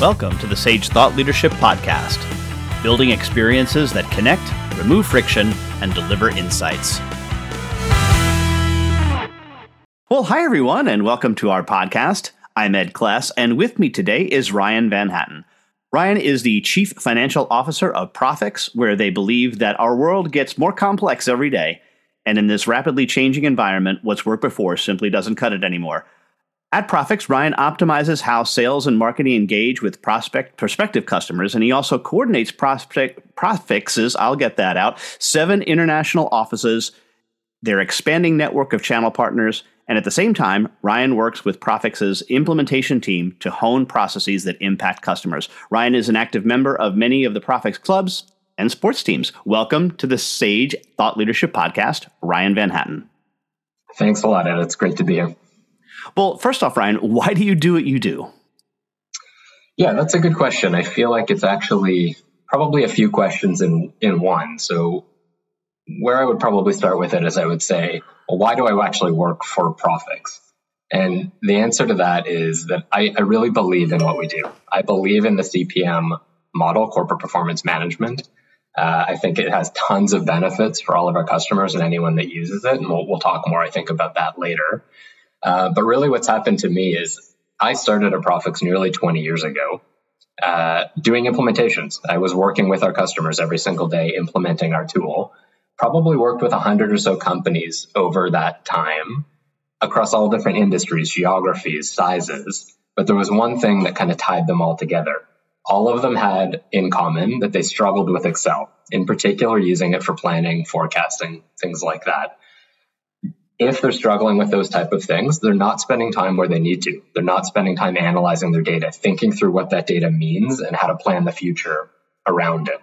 Welcome to the Sage Thought Leadership Podcast, building experiences that connect, remove friction, and deliver insights. Well, hi, everyone, and welcome to our podcast. I'm Ed Kless, and with me today is Ryan Van Hatten. Ryan is the Chief Financial Officer of Prophix, where they believe that our world gets more complex every day. And in this rapidly changing environment, what's worked before simply doesn't cut it anymore. At Prophix, Ryan optimizes how sales and marketing engage with prospect prospective customers, and he also coordinates prospect Prophix's, I'll get that out, seven international offices, their expanding network of channel partners, and at the same time, Ryan works with Prophix's implementation team to hone processes that impact customers. Ryan is an active member of many of the Prophix clubs and sports teams. Welcome to the Sage Thought Leadership Podcast, Ryan Van Hatten. Thanks a lot, Ed. It's great to be here. Well, first off, Ryan, why do you do what you do? Yeah, that's a good question. I feel like it's actually probably a few questions in in one. So where I would probably start with it is I would say, well, why do I actually work for Prophix? And the answer to that is that I, I really believe in what we do. I believe in the CPM model, corporate performance management. Uh, I think it has tons of benefits for all of our customers and anyone that uses it. And we'll, we'll talk more, I think, about that later. Uh, but really, what's happened to me is I started at Prophix nearly 20 years ago uh, doing implementations. I was working with our customers every single day implementing our tool. Probably worked with 100 or so companies over that time across all different industries, geographies, sizes. But there was one thing that kind of tied them all together. All of them had in common that they struggled with Excel, in particular, using it for planning, forecasting, things like that if they're struggling with those type of things, they're not spending time where they need to. They're not spending time analyzing their data, thinking through what that data means and how to plan the future around it.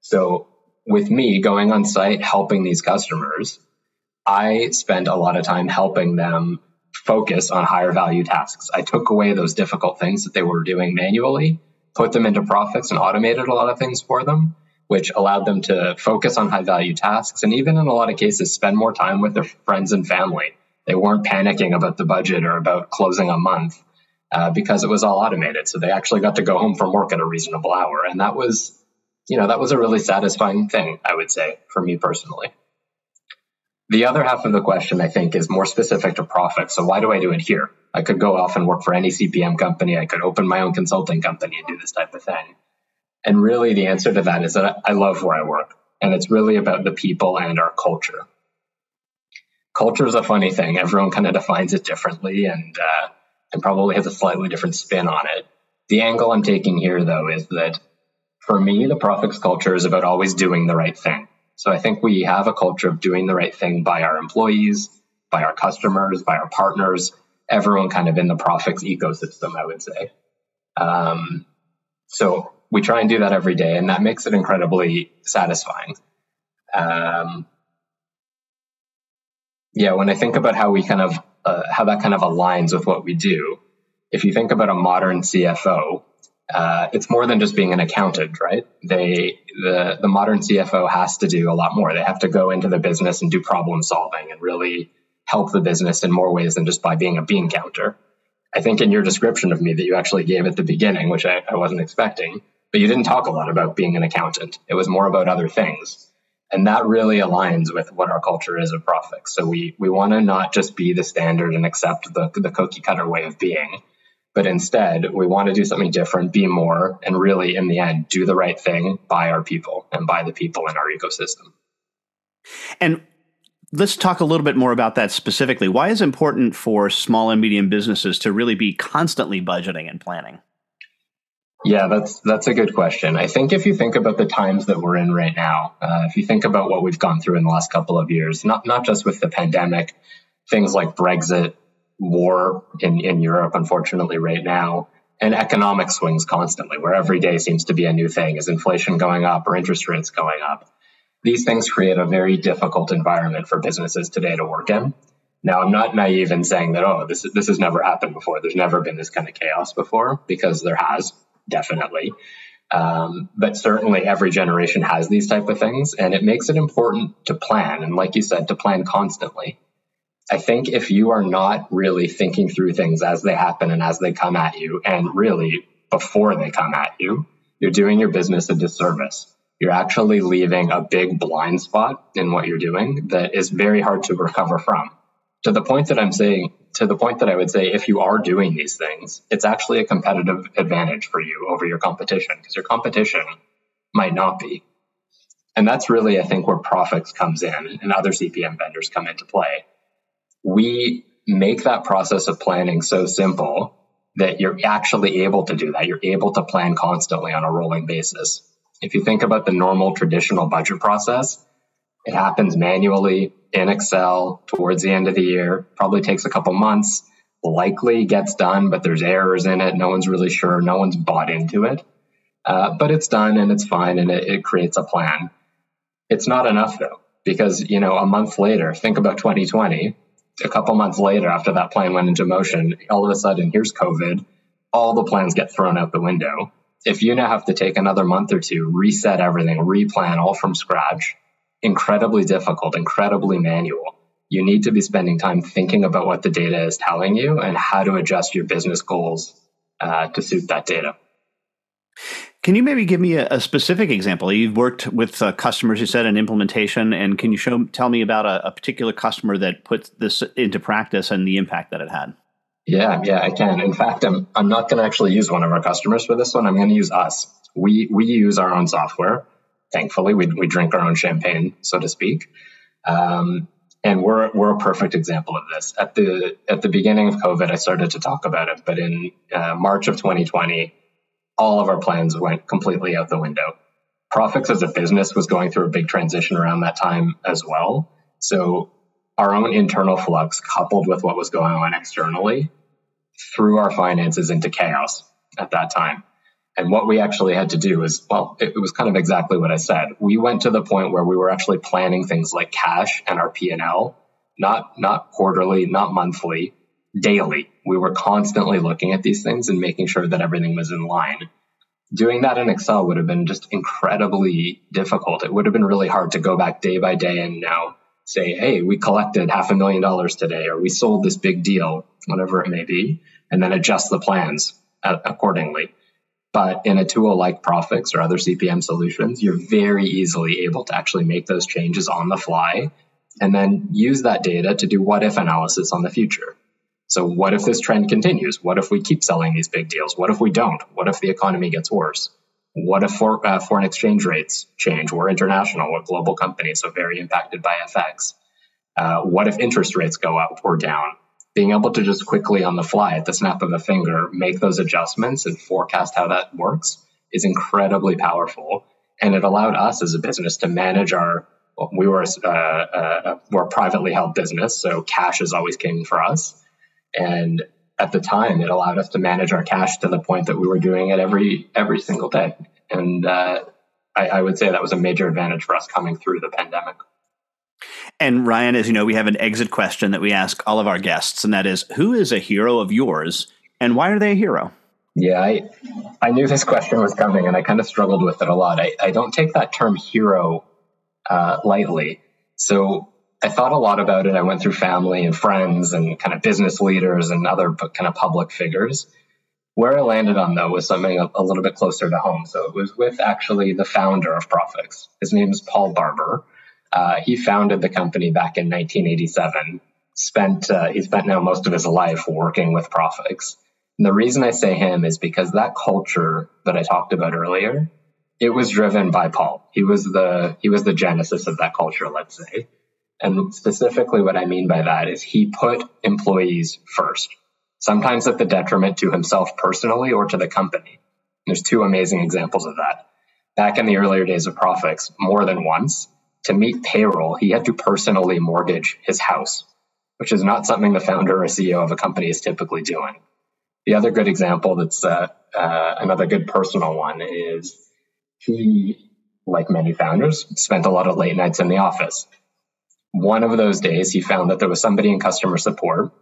So with me going on site, helping these customers, I spend a lot of time helping them focus on higher value tasks. I took away those difficult things that they were doing manually, put them into Prophix and automated a lot of things for them which allowed them to focus on high value tasks and even in a lot of cases spend more time with their friends and family. They weren't panicking about the budget or about closing a month uh, because it was all automated. So they actually got to go home from work at a reasonable hour. And that was, you know, that was a really satisfying thing, I would say, for me personally. The other half of the question, I think, is more specific to Prophix. So why do I do it here? I could go off and work for any CPM company. I could open my own consulting company and do this type of thing. And really, the answer to that is that I love where I work. And it's really about the people and our culture. Culture is a funny thing. Everyone kind of defines it differently and, uh, and probably has a slightly different spin on it. The angle I'm taking here, though, is that for me, the Prophix culture is about always doing the right thing. So I think we have a culture of doing the right thing by our employees, by our customers, by our partners, everyone kind of in the Prophix ecosystem, I would say. Um, so we try and do that every day, and that makes it incredibly satisfying. Um, yeah, when I think about how we kind of uh, how that kind of aligns with what we do, if you think about a modern CFO, uh, it's more than just being an accountant, right? They the the modern CFO has to do a lot more. They have to go into the business and do problem solving and really help the business in more ways than just by being a bean counter. I think in your description of me that you actually gave at the beginning, which I, I wasn't expecting, but you didn't talk a lot about being an accountant. It was more about other things. And that really aligns with what our culture is at Prophix. So we, we want to not just be the standard and accept the, the cookie cutter way of being, but instead we want to do something different, be more, and really in the end, do the right thing by our people and by the people in our ecosystem. And let's talk a little bit more about that specifically. Why is it important for small and medium businesses to really be constantly budgeting and planning? Yeah, that's that's a good question. I think if you think about the times that we're in right now, uh, if you think about what we've gone through in the last couple of years, not not just with the pandemic, things like Brexit, war in in Europe, unfortunately, right now, and economic swings constantly, where every day seems to be a new thing. Is inflation going up or interest rates going up? These things create a very difficult environment for businesses today to work in. Now, I'm not naive in saying that, oh, this, this has never happened before. There's never been this kind of chaos before, because there has definitely. Um, but certainly every generation has these type of things and it makes it important to plan and like you said to plan constantly i think if you are not really thinking through things as they happen and as they come at you and really before they come at you, you're doing your business a disservice. You're actually leaving a big blind spot in what you're doing that is very hard to recover from. To the point that I'm saying, to the point that I would say, if you are doing these things, it's actually a competitive advantage for you over your competition because your competition might not be. And that's really, I think, where Prophix comes in and other CPM vendors come into play. We make that process of planning so simple that you're actually able to do that. You're able to plan constantly on a rolling basis. If you think about the normal traditional budget process, it happens manually in Excel towards the end of the year, probably takes a couple months, likely gets done, but there's errors in it. No one's really sure. No one's bought into it. Uh, but it's done and it's fine and it, it creates a plan. It's not enough though, because, you know, a month later, think about 2020, a couple months later after that plan went into motion, all of a sudden here's COVID, all the plans get thrown out the window. If you now have to take another month or two, reset everything, replan all from scratch, incredibly difficult, incredibly manual. You need to be spending time thinking about what the data is telling you and how to adjust your business goals uh, to suit that data. Can you maybe give me a, a specific example? You've worked with uh, customers, you said, in implementation, and can you show tell me about a, a, particular customer that put this into practice and the impact that it had? Yeah, yeah, I can. In fact, I'm I'm not going to actually use one of our customers for this one. I'm going to use us. We we use our own software. Thankfully, we we drink our own champagne, so to speak. Um, and we're we're a perfect example of this. At the at the beginning of COVID, I started to talk about it, but in uh, March of 2020 all of our plans went completely out the window. Prophix as a business was going through a big transition around that time as well. So our own internal flux coupled with what was going on externally threw our finances into chaos at that time. And what we actually had to do is, well, it, was kind of exactly what I said. We went to the point where we were actually planning things like cash and our P&L, not, not quarterly, not monthly, daily. We were constantly looking at these things and making sure that everything was in line. Doing that in Excel would have been just incredibly difficult. It would have been really hard to go back day by day and now say, hey, we collected half a million dollars today, or we sold this big deal, whatever it may be, and then adjust the plans accordingly. But in a tool like Prophix or other CPM solutions, you're very easily able to actually make those changes on the fly and then use that data to do what if analysis on the future. So, what if this trend continues? What if we keep selling these big deals? What if we don't? What if the economy gets worse? What if for, uh, foreign exchange rates change? We're international, we're global companies, so very impacted by FX. Uh, what if interest rates go up or down? Being able to just quickly on the fly at the snap of a finger make those adjustments and forecast how that works is incredibly powerful. And it allowed us as a business to manage our we were uh, uh, we're a privately held business, so cash is always king for us. And at the time, it allowed us to manage our cash to the point that we were doing it every every single day. And uh, I, I would say that was a major advantage for us coming through the pandemic. And Ryan, as you know, we have an exit question that we ask all of our guests, and that is who is a hero of yours and why are they a hero? Yeah, I, I knew this question was coming and I kind of struggled with it a lot. I, I don't take that term hero uh, lightly. So I thought a lot about it. I went through family and friends and kind of business leaders and other kind of public figures. Where I landed on though was something a, a little bit closer to home. So it was with actually the founder of Prophix. His name is Paul Barber. Uh, he founded the company back in 1987. Spent uh, he spent now most of his life working with Prophix. And the reason I say him is because that culture that I talked about earlier, it was driven by Paul. He was the he was the genesis of that culture, let's say. And specifically, what I mean by that is he put employees first, sometimes at the detriment to himself personally or to the company. There's two amazing examples of that. Back in the earlier days of Prophix, more than once, to meet payroll, he had to personally mortgage his house, which is not something the founder or CEO of a company is typically doing. The other good example that's uh, uh, another good personal one is he, like many founders, spent a lot of late nights in the office one of those days, he found that there was somebody in customer support,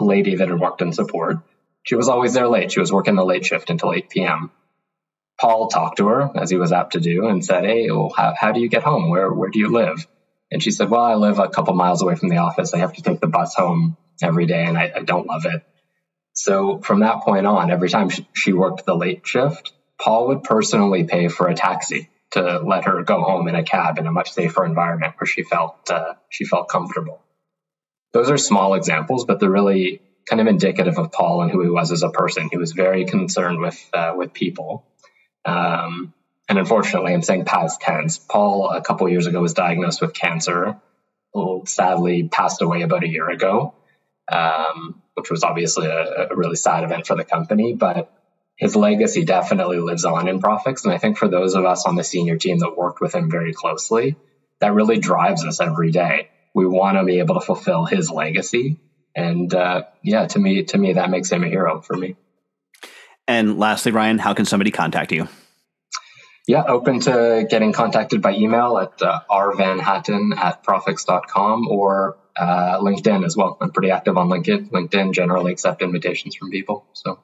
a lady that had worked in support. She was always there late. She was working the late shift until 8 p.m. Paul talked to her, as he was apt to do, and said, Hey, well, how, how do you get home? Where, where do you live? And she said, Well, I live a couple miles away from the office. I have to take the bus home every day, and I, I don't love it. So from that point on, every time she worked the late shift, Paul would personally pay for a taxi to let her go home in a cab in a much safer environment where she felt uh, she felt comfortable. Those are small examples, but they're really kind of indicative of Paul and who he was as a person. He was very concerned with uh, with people, um, and unfortunately, I'm saying past tense. Paul a couple years ago was diagnosed with cancer. Sadly, passed away about a year ago, um, which was obviously a, a really sad event for the company, but his legacy definitely lives on in Prophix. And I think for those of us on the senior team that worked with him very closely, that really drives us every day. We want to be able to fulfill his legacy. And uh, yeah, to me, to me, that makes him a hero for me. And lastly, Ryan, how can somebody contact you? Yeah, open to getting contacted by email at uh, rvanhatton at prophix.com or uh, LinkedIn as well. I'm pretty active on LinkedIn. LinkedIn generally accept invitations from people. So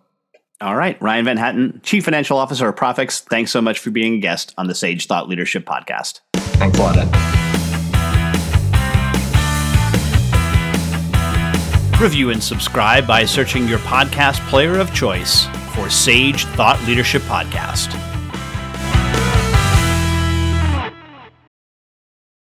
all right. Ryan Van Hatten, Chief Financial Officer of Prophix, thanks so much for being a guest on the Sage Thought Leadership Podcast. Thanks a lot, Ed. Review and subscribe by searching your podcast player of choice for Sage Thought Leadership Podcast.